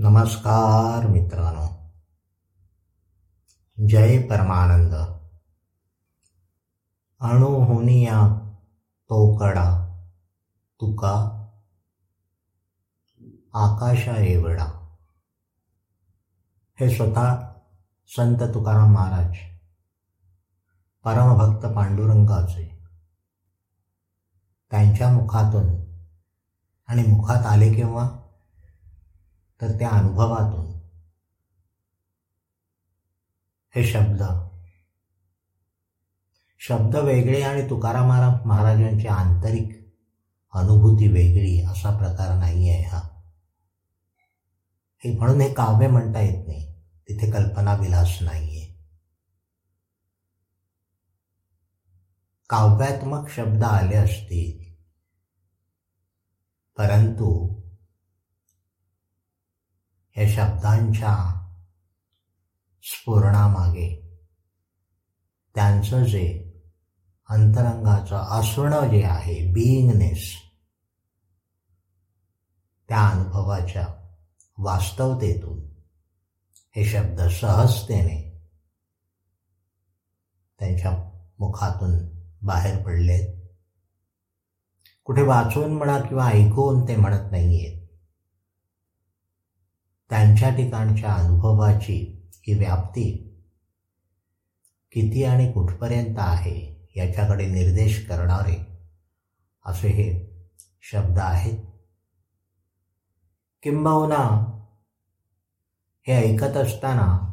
नमस्कार मित्रांनो. जय परमानंद. अणुहुनिया तोकडा तुका आकाशा एवढा. हे स्वतः संत तुकाराम महाराज परमभक्त पांडुरंगाचे. त्यांच्या मुखातून आणि मुखात आले केव्हा? तर त्या अनुभवातून हे शब्द शब्द वेगळे आणि तुकाराम महाराजांची आंतरिक अनुभूती वेगळी असा प्रकार नाही आहे हा. हे म्हणून हे काव्य म्हणता येत नाही. तिथे कल्पना विलास नाहीये. काव्यात्मक शब्द आले असतील परंतु या शब्दांच्या स्फुरणामागे. त्यांचं जे अंतरंगाचं असणं जे आहे बिईंगनेस त्या अनुभवाच्या वास्तवतेतून हे शब्द सहजतेने त्यांच्या मुखातून बाहेर पडले कुठे वाचून म्हणा किंवा ऐकून ते म्हणत नाही आहेत त्यांच्या ठिकाणच्या अनुभवाची ही व्याप्ती किती आणि कुठपर्यंत आहे याच्याकडे निर्देश करणारे असे हे शब्द आहेत. किंबहुना हे ऐकत असताना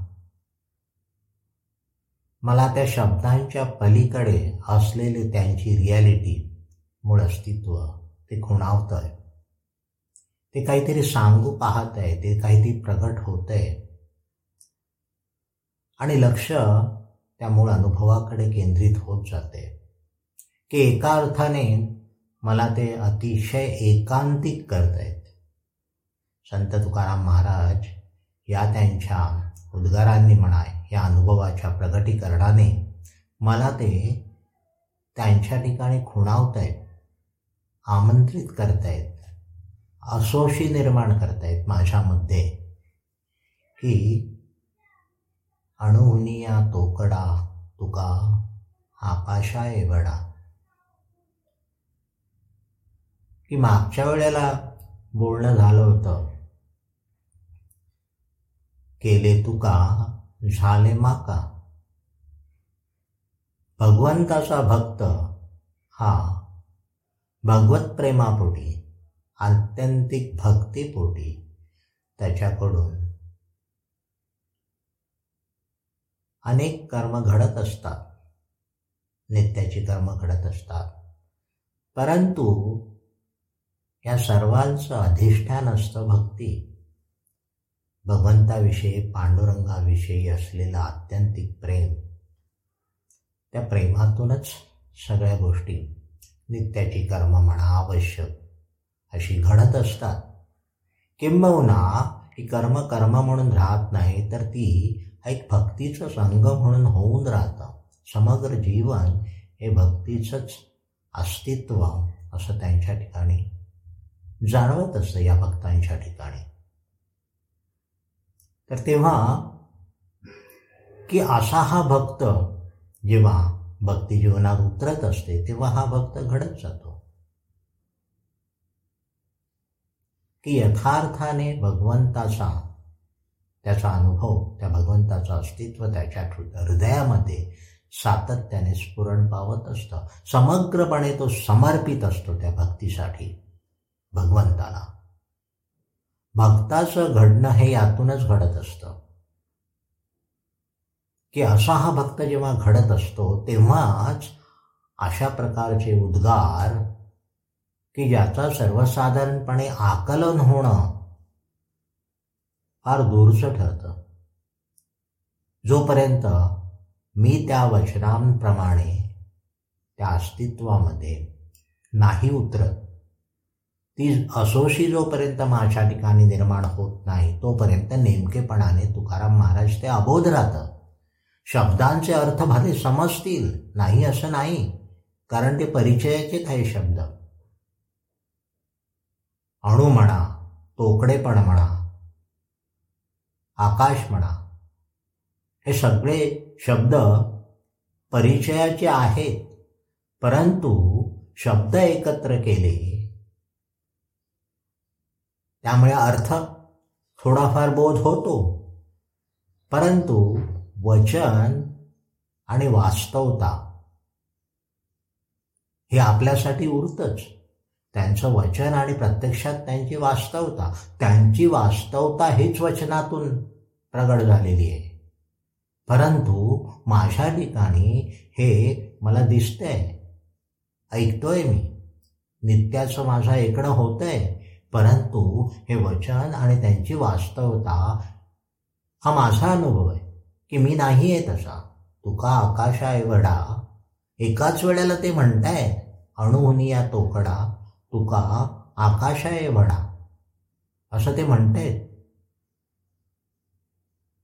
मला त्या शब्दांच्या पलीकडे असलेले त्यांची रियालिटी मूळ अस्तित्व ते खुणावतं आहे ते काहीतरी सांगू पाहत आहे ते काहीतरी प्रगट होत आहे आणि लक्ष त्या मूळ अनुभवाकडे केंद्रित होत जाते. की एका अर्थाने मला ते अतिशय एकांतिक करत आहेत संत तुकाराम महाराज या त्यांच्या उद्गारांनी म्हणा या अनुभवाच्या प्रगटीकरणाने मला ते त्यांच्या ठिकाणी खुणावत आहेत आमंत्रित करतायत. असोशी निर्माण करतायत माझ्यामध्ये. की अणुहुनिया तोकडा तुका आकाशा एवढा की मागच्या वेळेला बोलणं झालं होतं. केले तुका झाले माका. भगवंताचा भक्त हा भगवत प्रेमापोटी. आत्यंतिक भक्तीपोटी त्याच्याकडून अनेक कर्म घडत असतात. नित्याची कर्म घडत असतात. परंतु या सर्वांचं अधिष्ठान असतं भक्ती. भगवंताविषयी पांडुरंगाविषयी असलेलं आत्यंतिक प्रेम त्या प्रेमातूनच सगळ्या गोष्टी नित्याची कर्म म्हणा आवश्यक अशी घडत असतात. किंबहुना ही कर्म कर्म म्हणून राहत नाही तर ती एक भक्तीचं संघ म्हणून होऊन राहतं. समग्र जीवन हे भक्तीचंच अस्तित्व असं त्यांच्या ठिकाणी जाणवत असतं या भक्तांच्या ठिकाणी. तर तेव्हा की असा हा भक्त जेव्हा भक्ती जीवनात उतरत असते तेव्हा हा भक्त घडत जातो. की यथार्थाने भगवंताचा त्याचा अनुभव त्या भगवंताचं अस्तित्व त्याच्या हृदयामध्ये सातत्याने स्फुरण पावत असतं. समग्रपणे तो समर्पित असतो त्या भक्तीसाठी भगवंताला. भक्ताचं घडणं हे यातूनच घडत असतं. की असा हा भक्त जेव्हा घडत असतो तेव्हाच अशा प्रकारचे उद्गार की ज्याचं सर्वसाधारणपणे आकलन होणं फार दूरचं ठरतं. जोपर्यंत मी त्या वचनांप्रमाणे त्या अस्तित्वामध्ये नाही उतरत ती असोशी जोपर्यंत माझ्या ठिकाणी निर्माण होत नाही तोपर्यंत नेमकेपणाने तुकाराम महाराज ते अबोध राहतं शब्दांचे अर्थ भले समजतील नाही असं नाही कारण ते परिचयाचेच आहे शब्द. अणू म्हणा तोकडेपण म्हणा आकाश म्हणा. हे सगळे शब्द परिचयाचे आहेत परंतु शब्द एकत्र केले त्यामुळे अर्थ थोडाफार बोध होतो. परंतु वचन आणि वास्तवता हे आपल्यासाठी उरतच. त्यांचं वचन आणि प्रत्यक्षात त्यांची वास्तवता त्यांची वास्तवता हीच वचनातून प्रगट झालेली आहे. परंतु माझ्या ठिकाणी हे मला दिसतंय. ऐकतोय मी. नित्याचं माझं ऐकणं होतंय. परंतु हे वचन आणि त्यांची वास्तवता हा माझा अनुभव आहे की मी नाही आहे तसा. तुका आकाशा एवढा एकाच वेळेला ते म्हणतायत अणुहुनी या तोकडा तुका आकाशाय वडा असं ते म्हणतायत.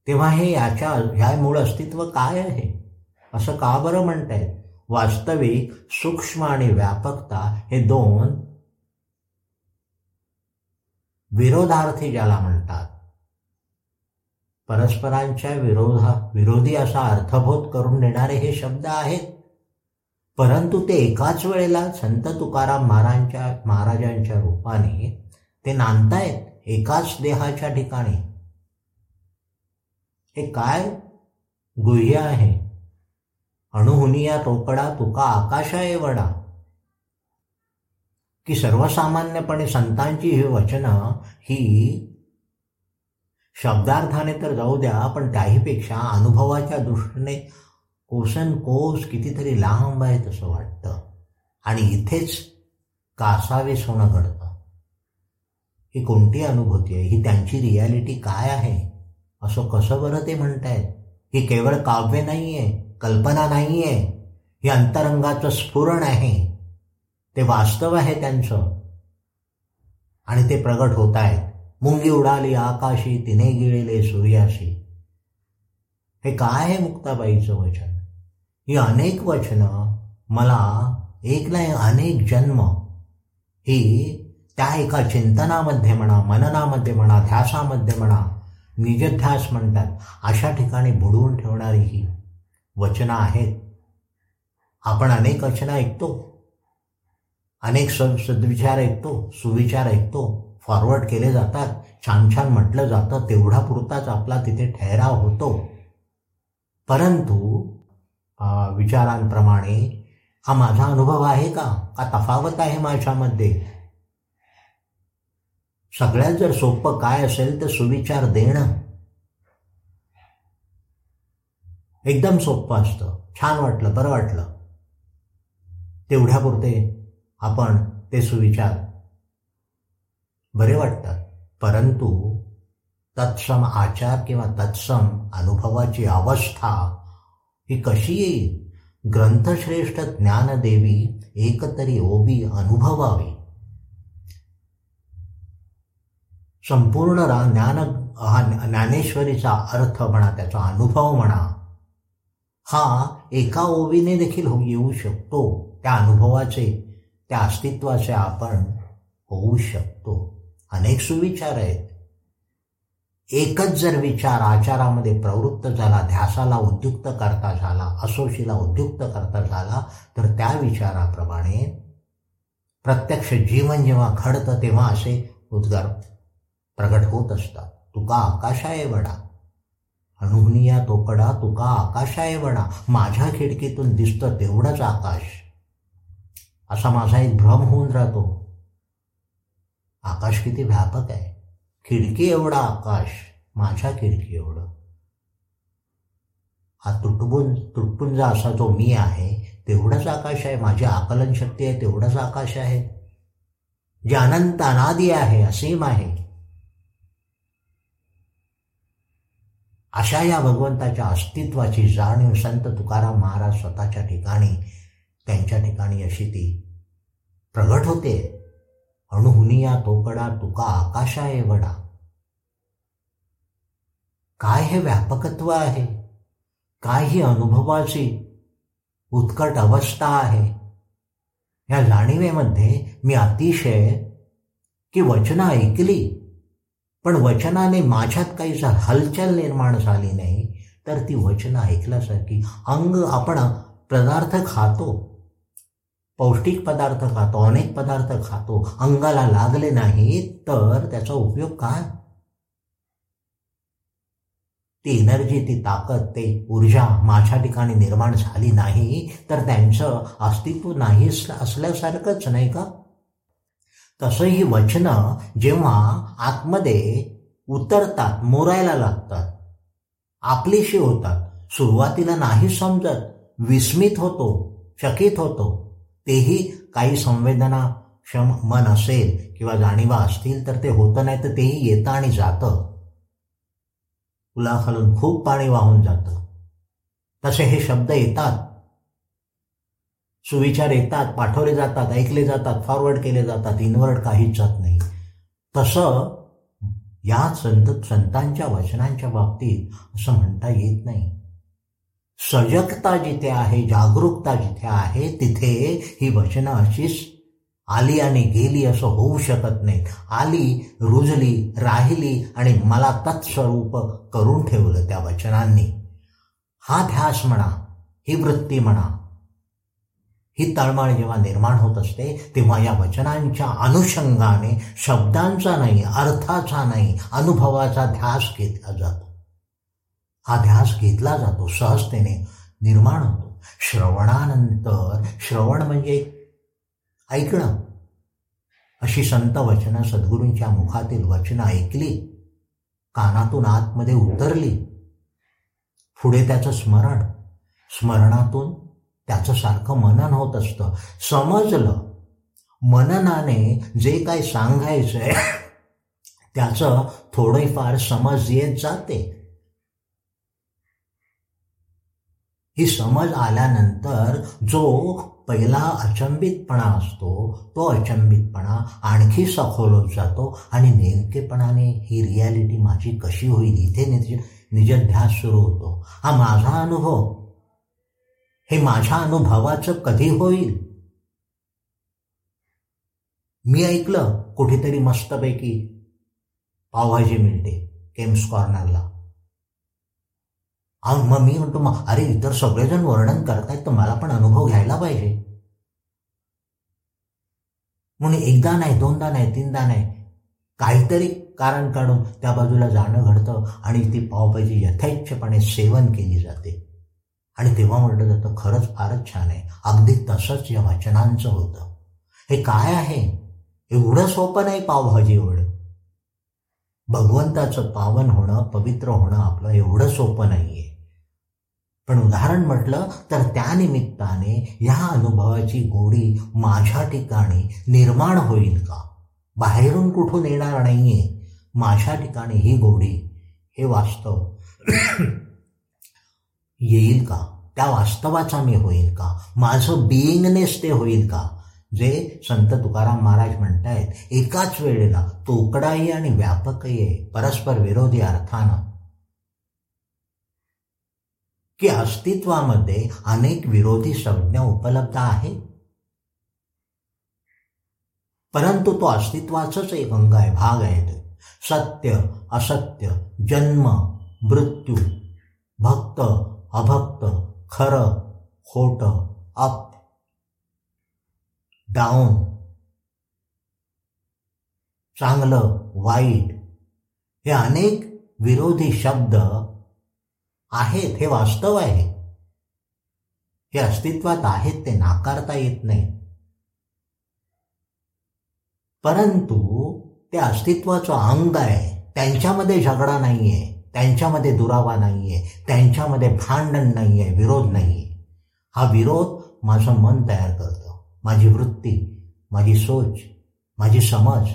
तेव्हा हे याच्या ह्या मूळ अस्तित्व काय आहे? असं का बरं म्हणतायत? वास्तविक सूक्ष्म आणि व्यापकता हे दोन विरोधार्थी ज्याला म्हणतात. परस्परांच्या विरोधा विरोधी असा अर्थबोध करून देणारे हे शब्द आहेत. परंतु ते एकाच वेळेला संत तुकाराम महाराजांच्या महाराजांच्या रूपाने ते नांदतायत एकाच देहाच्या ठिकाणी. हे काय गुह्य आहे? अणुहुनिया रोकडा तुका आकाशा एवढा की सर्वसामान्यपणे संतांची ही वचनं ही शब्दार्थाने तर जाऊ द्या पण त्याहीपेक्षा अनुभवाच्या दृष्टीने कोसन कोस कितीतरी लांब आहे तसं वाटतं. आणि इथेच कासावेस होणं घडतं. ही कोणती अनुभूती आहे? ही त्यांची रियालिटी काय आहे? असं कसं बरं ते म्हणतायत? ही केवळ काव्य नाही आहे कल्पना नाही आहे हे अंतरंगाचं स्फुरण आहे. ते वास्तव आहे त्यांचं. आणि ते प्रगट होत आहेत मुंगी उडाली आकाशी तिने गिळले सूर्याशी. हे काय आहे मुक्ताबाईचं वचन? ही अनेक वचनं मला एक नाही अनेक जन्म ही त्या एका चिंतनामध्ये म्हणा मननामध्ये म्हणा ध्यासामध्ये म्हणा निजध्यास म्हणतात. अशा ठिकाणी बुडवून ठेवणारी ही वचनं आहेत. आपण अनेक वचनं ऐकतो. अनेक सद सद्विचार ऐकतो सुविचार ऐकतो. फॉरवर्ड केले जातात. छान छान म्हटलं जातं. तेवढा पुरताच आपला तिथे ठहराव होतो. परंतु विचारांप्रमाणे हा माझा अनुभव आहे का? का तफावत आहे माझ्यामध्ये? सगळ्यात जर सोपं काय असेल तर सुविचार देणं. एकदम सोपं असतं. छान वाटलं बरं वाटलं. तेवढ्यापुरते आपण ते सुविचार बरे वाटतात. परंतु तत्सम आचार किंवा तत्सम अनुभवाची अवस्था ही कशी येईल? ग्रंथश्रेष्ठ ज्ञानदेवी एकतरी ओबी अनुभवावी. संपूर्ण ज्ञान हा ज्ञानेश्वरीचा अर्थ म्हणा त्याचा अनुभव म्हणा हा एका ओवीने देखील हो येऊ शकतो. त्या अनुभवाचे त्या अस्तित्वाचे आपण होऊ शकतो. अनेक सुविचार आहेत. एकच जर विचार आचारामध्ये प्रवृत्त झाला ध्यासाला उद्युक्त करता झाला असोशीला उद्युक्त करता झाला तर त्या विचाराप्रमाणे प्रत्यक्ष जीवन जेव्हा घडतं तेव्हा असे उद्गार प्रगट होत असतात. तुका आकाशाय वडा. अणुहनिया तोकडा तुका आकाशाय वडा. माझ्या खिडकीतून दिसतं तेवढंच आकाश. असा माझा एक भ्रम होऊन राहतो. आकाश किती व्यापक आहे. खिडकी एवढा आकाश माझ्या खिडकी एवढं. हा तुटबुन तुटपुंज असा जो मी आहे तेवढंच आकाश आहे माझी आकलन शक्ती आहे तेवढंच आकाश आहे. जे अनंत अनादी आहे असीम आहे. अशा या भगवंताच्या अस्तित्वाची जाणीव संत तुकाराम महाराज स्वतःच्या ठिकाणी त्यांच्या ठिकाणी अशी ती प्रगट होते. अणुहुनिया तोकडा तुका आकाशा वडा. काय हे व्यापकत्व आहे? काय ही अनुभवाची उत्कट अवस्था आहे? या जाणीवेमध्ये मी अतिशय की वचनं ऐकली पण वचनाने माझ्यात काही हलचल निर्माण झाली नाही तर ती वचनं ऐकल्यासारखी अंग आपण पदार्थ खातो. पौष्टिक पदार्थ खातो अनेक पदार्थ खातो अंगाला लागले नाही तर त्याचा उपयोग काय? ती एनर्जी ती ताकद ते ऊर्जा माझ्या ठिकाणी निर्माण झाली नाही तर त्यांचं अस्तित्व नाही असल्यासारखंच नाही का? तसं ही वचनं जेव्हा आतमध्ये उतरतात मोरायला लागतात आपलीशी होतात सुरुवातीला नाही समजत विस्मित होतो चकित होतो तेही काही संवेदना क्षम मन असेल किंवा जाणीवा असतील तर ते होतं नाही तर तेही येतं आणि जातं. पुलाखालून खूप पाणी वाहून जातं. तसे हे शब्द येतात. सुविचार येतात पाठवले जातात ऐकले जातात फॉरवर्ड केले जातात इनवर्ड काहीच जात नाही. तसं या संत संतांच्या वचनांच्या बाबतीत असं म्हणता येत नाही. सजगता जिथे आहे जागरूकता जिथे आहे तिथे ही वचनं अशीच आली आणि गेली असं होऊ शकत नाही आली रुजली राहिली आणि मला तत्स्वरूप करून ठेवलं त्या वचनांनी. हा ध्यास म्हणा ही वृत्ती म्हणा ही तळमळ जेव्हा निर्माण होत असते तेव्हा या वचनांच्या अनुषंगाने शब्दांचा नाही अर्थाचा नाही अनुभवाचा ध्यास घेतला जातो. हा ध्यास घेतला जातो सहजतेने निर्माण होतो. श्रवणानंतर श्रवण म्हणजे ऐकणं. अशी संत वचनं सद्गुरूंच्या मुखातील वचनं ऐकली कानातून आतमध्ये उतरली पुढे त्याचं स्मरण. स्मरणातून त्याचं सारखं मनन होत असतं. समजलं. मननाने जे काय सांगायचंय त्याचं थोडंफार समज येत जाते. ही समज आल्यानंतर जो पहिला अचंबितपणा असतो तो अचंबितपणा आणखी सखोलत जातो आणि नेमकेपणाने ही रियालिटी माझी कशी होईल इथे निज निजध्यास सुरू होतो. हा माझा अनुभव. हे माझ्या अनुभवाचं कधी होईल? मी ऐकलं कुठेतरी मस्तपैकी. पावभाजी मिळते केम्स कॉर्नरला मग मी म्हणतो मग अरे इतर सगळेजण वर्णन करतायत तर मला पण अनुभव घ्यायला पाहिजे. म्हणून एकदा नाही दोनदा नाही तीनदा नाही काहीतरी कारण काढून त्या बाजूला जाणं घडतं आणि ती पावभाजी यथेच्छपणे सेवन केली जाते. आणि तेव्हा म्हटलं जातं खरंच फारच छान आहे. अगदी तसंच या वचनांचं होतं. हे काय आहे? एवढं सोपं नाही पावभाजी एवढं. भगवंताचं पावन होणं पवित्र होणं आपलं एवढं सोपं नाहीये. पण उदाहरण म्हटलं तर त्यानिमित्ताने ह्या अनुभवाची गोडी माझ्या ठिकाणी निर्माण होईल का? बाहेरून कुठून येणार नाहीये. माझ्या ठिकाणी ही गोडी हे वास्तव. येईल का? त्या वास्तवाचा मी होईल का? माझं बिईंगनेस ते होईल का? जे संत तुकाराम महाराज म्हणतायत एकाच वेळेला तोकडाही आणि व्यापकही आहे परस्पर विरोधी अर्थानं की अस्तित्वामध्ये अनेक विरोधी संज्ञा उपलब्ध आहेत? परंतु तो अस्तित्वाचाच एक अंग आहे भाग आहे तो. सत्य असत्य जन्म मृत्यू भक्त अभक्त खरं खोट अप डाऊन चांगलं वाईट हे अनेक विरोधी शब्द आहेत हे वास्तव आहे. हे अस्तित्वात आहेत ते नाकारता येत नाही. परंतु ते अस्तित्वाचं अंग आहे. त्यांच्यामध्ये झगडा नाही आहे त्यांच्यामध्ये दुरावा नाहीये. त्यांच्यामध्ये भांडण नाही आहे विरोध नाहीये. हा विरोध माझं मन तयार करतं. माझी वृत्ती माझी सोच माझी समज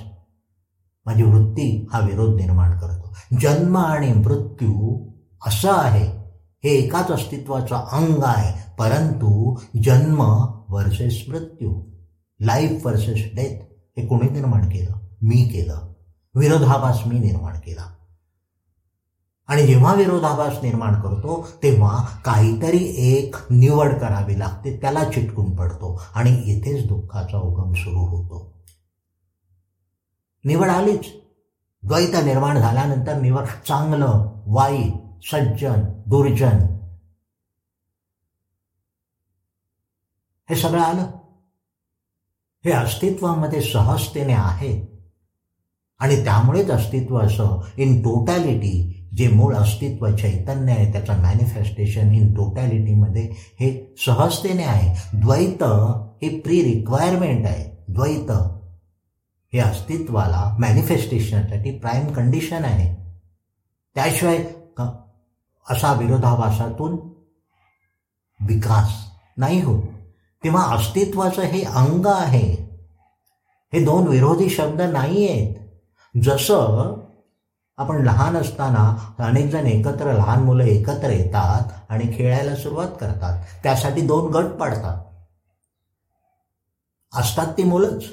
माझी वृत्ती हा विरोध निर्माण करतो. जन्म आणि मृत्यू असं आहे. हे एकाच अस्तित्वाचं अंग आहे. परंतु जन्म वर्सेस मृत्यू लाईफ वर्सेस डेथ हे कोणी निर्माण केलं? मी केलं. विरोधाभास मी निर्माण केला. आणि जेव्हा विरोधाभास निर्माण करतो तेव्हा काहीतरी एक निवड करावी लागते. त्याला चिटकून पडतो आणि इथेच दुःखाचा उगम सुरू होतो. निवड आलीच. द्वैत निर्माण झाल्यानंतर निवड चांगलं वाईट सज्जन दुर्जन. हे सगळं आलं. हे अस्तित्वामध्ये सहजतेने आहे. आणि त्यामुळेच अस्तित्व असं इन टोटॅलिटी जे मूळ अस्तित्व चैतन्य आहे त्याचं मॅनिफेस्टेशन इन टोटॅलिटीमध्ये हे सहजतेने आहे. द्वैत हे प्री रिक्वायरमेंट आहे. द्वैत हे अस्तित्वाला मॅनिफेस्टेशनसाठी प्राईम कंडिशन आहे. त्याशिवाय असा विरोधाभासातून विकास नाही होत. तेव्हा अस्तित्वाचं हे अंग आहे. हे दोन विरोधी शब्द नाही आहेत जसं आपण लहान असताना अनेक जण एकत्र लहान मुलं एकत्र येतात आणि खेळायला सुरुवात करतात. त्यासाठी दोन गट पाडतात. असतात ती मुलंच.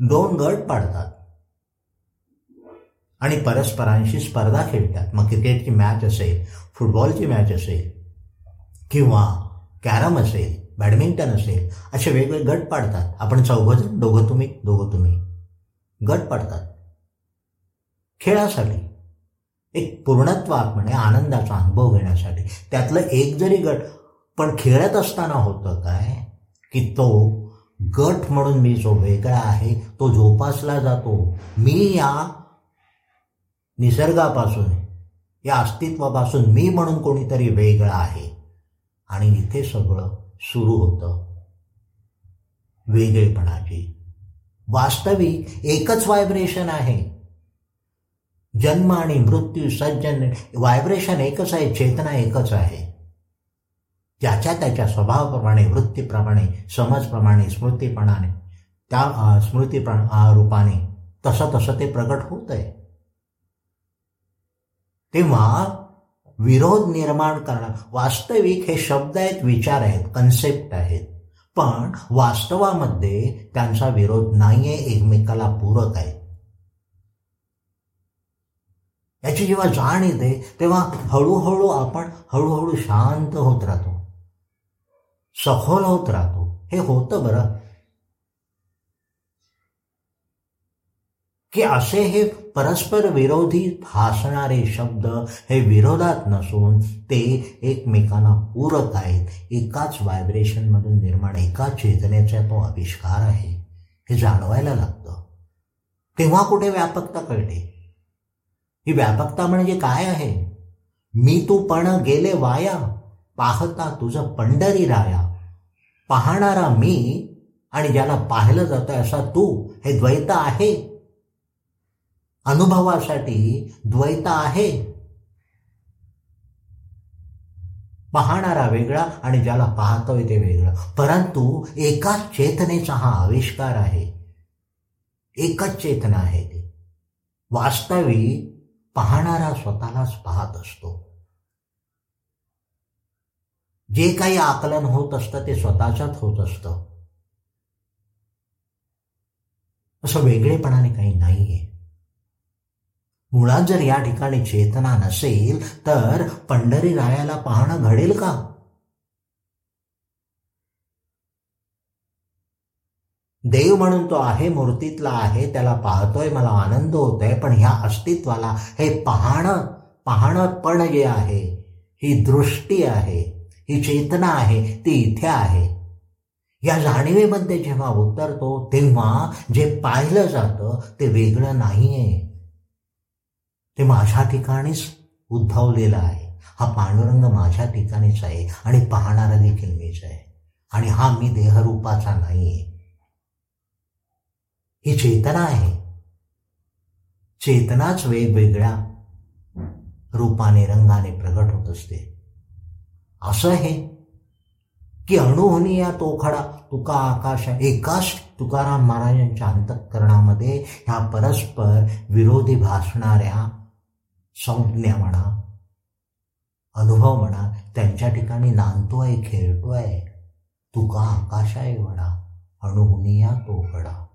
दोन गट पाडतात. आणि परस्परांशी स्पर्धा खेळतात. मग क्रिकेटची मॅच असेल फुटबॉलची मॅच असेल किंवा कॅरम असेल बॅडमिंटन असेल असे वेगवेगळे गट पाडतात. आपण चौघं दोघं तुम्ही दोघं तुम्ही. गट पाडतात. खेळासाठी. एक पूर्णत्वात म्हणजे आनंदाचा अनुभव घेण्यासाठी. त्यातलं एक जरी गट पण खेळत असताना होतं काय? की तो गट म्हणून मी जो वेगळा आहे तो जोपासला जातो. मी या निसर्गापासून या अस्तित्वापासून मी म्हणून कोणीतरी वेगळं आहे. आणि इथे सगळं सुरू होतं. वेगळेपणाची. वास्तविक एकच व्हायब्रेशन आहे. जन्म आणि मृत्यू सज्जन व्हायब्रेशन एकच आहे चेतना एकच आहे. ज्याच्या त्याच्या स्वभावाप्रमाणे वृत्तीप्रमाणे समजप्रमाणे स्मृतीपणाने त्या स्मृती रूपाने तसं तसं ते प्रगट होत आहे तेव्हा विरोध निर्माण करणं वास्तविक हे शब्द आहेत विचार आहेत कन्सेप्ट आहेत. पण वास्तवामध्ये त्यांचा विरोध नाहीये एकमेकाला पूरक आहे याची जेव्हा जाण येते तेव्हा हळूहळू आपण हळूहळू शांत होत राहतो. सखोल होत राहतो. हे होतं बरं. की असे हे परस्पर विरोधी भासणारे शब्द हे विरोधात नसून ते एकमेकांना पूरक आहेत. एकाच व्हायब्रेशनमधून निर्माण एकाच चेतनेचा तो आविष्कार आहे. हे जाणवायला लागतं. तेव्हा कुठे व्यापकता कळते? ही व्यापकता म्हणजे काय आहे? मी तू पण गेले वाया पाहता तुझं पंढरी राया. पाहणारा मी आणि ज्याला पाहिलं जातं असा तू हे द्वैत आहे. अनुभवासाठी द्वैत आहे. पाहणारा वेगळा आणि ज्याला पाहतोय ते वेगळं. परंतु एकाच चेतनेचा हा आविष्कार आहे. एकच चेतना आहे ती. वास्तवी पाहणारा स्वतःलाच पाहत असतो. जे काही आकलन होत असतं ते स्वतःच्याच होत असतं. असं वेगळेपणाने काही नाहीये. मुळात जर या ठिकाणी चेतना नसेल तर पंढरी रायाला पाहणं घडेल का? देव म्हणून तो आहे मूर्तीतला आहे त्याला पाहतोय मला आनंद होतोय पण ह्या अस्तित्वाला हे पाहणं पाहणं पण जे आहे ही दृष्टी आहे ही चेतना आहे ती इथे आहे. या जाणीवेमध्ये जेव्हा उतरतो तेव्हा जे पाहिलं जातं ते वेगळं नाहीये. ते माझ्या ठिकाणीच उद्भवलेलं आहे. हा पांडुरंग माझ्या ठिकाणीच आहे आणि पाहणारा देखील मीच आहे. आणि हा मी देहरूपाचा नाही आहे ही चेतना आहे. चेतनाच वेगवेगळ्या रूपाने रंगाने प्रगट होत असते. असं आहे की अणुहुनी या तोखडा तुका आकाश एकाच तुकाराम महाराजांच्या अंतःकरणामध्ये ह्या परस्पर विरोधी भासणाऱ्या संज्ञा म्हणा अनुभव म्हणा त्यांच्या ठिकाणी नांदतोय खेळतोय तुका आकाश आहे म्हणा अणुहुनिया तो घडा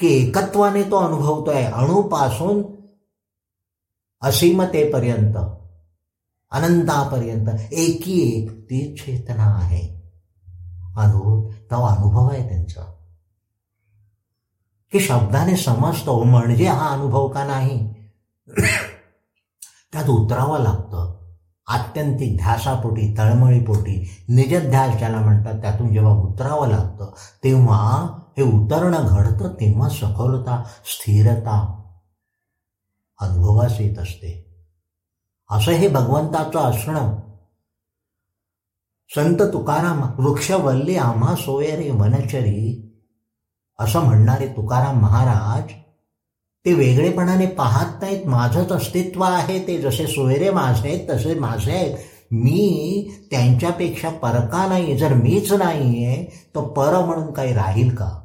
की एकत्वाने तो अनुभवतोय अणुपासून असीमतेपर्यंत अनंतापर्यंत एकी एक ती चेतना आहे. अनुभव तो अनुभव आहे त्यांचा. की शब्दाने समजतो म्हणजे हा अनुभव का नाही? त्यात उतरावं लागतं. आत्यंतिक ध्यासापोटी तळमळीपोटी निजध्यास ज्याला म्हणतात त्यातून जेव्हा उतरावं लागतं तेव्हा हे उतरणं घडतं तेव्हा सखोलता स्थिरता अनुभवास येत असते. असं हे भगवंताचं असणं संत तुकाराम वृक्षवल्ली आम्हा सोयरे वनचरी असं म्हणणारे तुकाराम महाराज ते वेगळेपणाने पाहत नाहीत माझंच अस्तित्व आहे ते जसे सोयरे माझे आहेत तसे माझे आहेत. मी त्यांच्यापेक्षा परका नाही जर मीच नाही आहे तर पर म्हणून काही राहील का?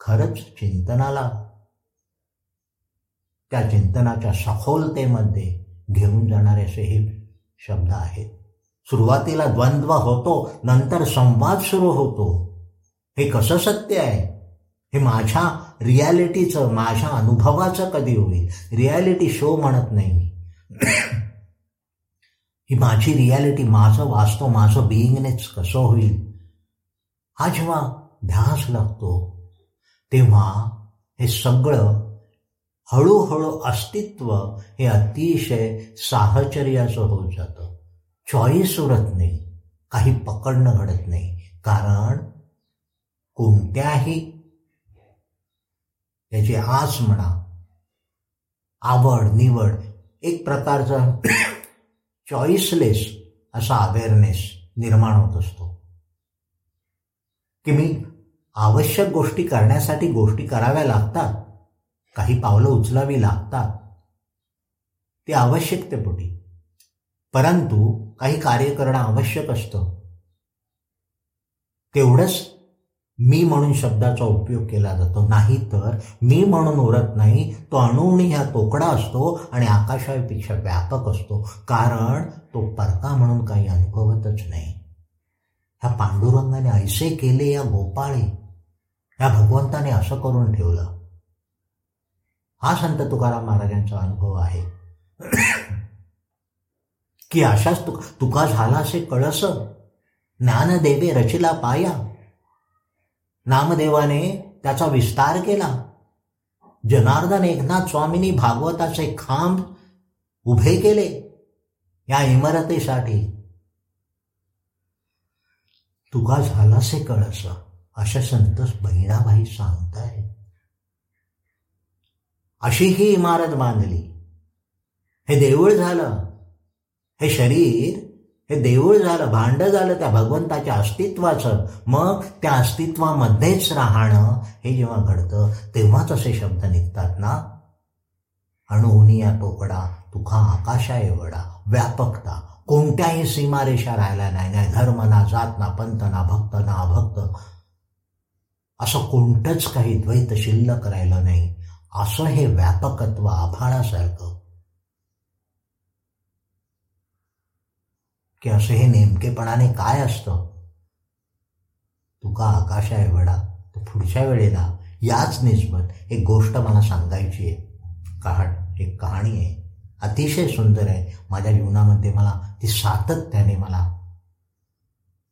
खरंच चिंतनाला त्या चिंतनाच्या सखोलतेमध्ये घेऊन जाणारे असे हे शब्द आहेत. सुरुवातीला द्वंद्व होतो नंतर संवाद सुरू होतो. हे कसं सत्य आहे? हे माझ्या रियालिटीचं माझ्या अनुभवाचं कधी होईल? रियालिटी शो म्हणत नाही मी. ही माझी रियालिटी माझं वाचतो माझं बिईंगनेच कसं होईल? हा जेव्हा ध्यास लागतो तेव्हा हे सगळं हळूहळू अस्तित्व हे अतिशय साहचर्याचं होत जातं. चॉईस उरत नाही. काही पकडणं घडत नाही. कारण कोणत्याही त्याची आस म्हणा आवड निवड एक प्रकारचा चॉईसलेस असा अवेअरनेस निर्माण होत असतो. की मी आवश्यक गोष्टी करण्यासाठी गोष्टी कराव्या लागतात काही पावलं उचलावी लागतात ते आवश्यकतेपोटी. परंतु काही कार्य करणं आवश्यक असतं. तेवढंच मी म्हणून शब्दाचा उपयोग केला जातो. नाही तर मी म्हणून उरत नाही तो अणुणी ह्या तोकडा असतो आणि आकाशापेक्षा व्यापक असतो. कारण तो परका म्हणून काही अनुभवतच नाही. ह्या पांडुरंगाने ऐसे केले या गोपाळे या भगवंताने असं करून ठेवलं. हा संत तुकाराम महाराजांचा अनुभव आहे. की अशाच तुका झाला असे कळस ज्ञानदेवे रचिला पाया. नामदेवाने त्याचा विस्तार केला. जनार्दन एकनाथ स्वामींनी भागवताचे खांब उभे केले या इमारतीसाठी. तुका झालासे कळस अशा संत बहिणाबाई सांगताय अशी ही इमारत बांधली. हे देऊळ झालं. हे शरीर हे देऊळ झालं भांड झालं त्या भगवंताच्या अस्तित्वाचं. मग त्या अस्तित्वामध्येच राहणं हे जेव्हा घडतं तेव्हाच असे शब्द निघतात ना? अणुहुनिया पोकडा तुखा आकाशा एवढा व्यापकता. कोणत्याही सीमारेषा राहिल्या नाही नाही. धर्म ना जात ना पंत ना भक्त ना अभक्त. असं कोणतंच काही द्वैत शिल्लक राहिलं नाही. असं हे व्यापकत्व आभाळासारखं की असं हे नेमकेपणाने काय असतं? तुका आकाश आहे वडा तर पुढच्या वेळेला याच निस्बत एक गोष्ट मला सांगायची आहे. कहाण एक कहाणी आहे. अतिशय सुंदर आहे. माझ्या जीवनामध्ये मला ती सातत्याने मला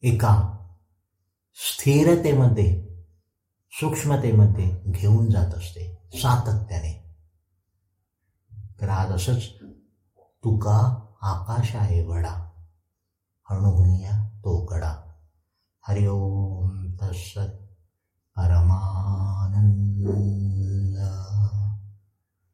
एका स्थिरतेमध्ये सूक्ष्मतेमध्ये घेऊन जात असते. सातत्याने. तर आज असंच तुका आकाश आहे वडा अणुगुनिया तोकडा. हरिओम तत्सत परमानंद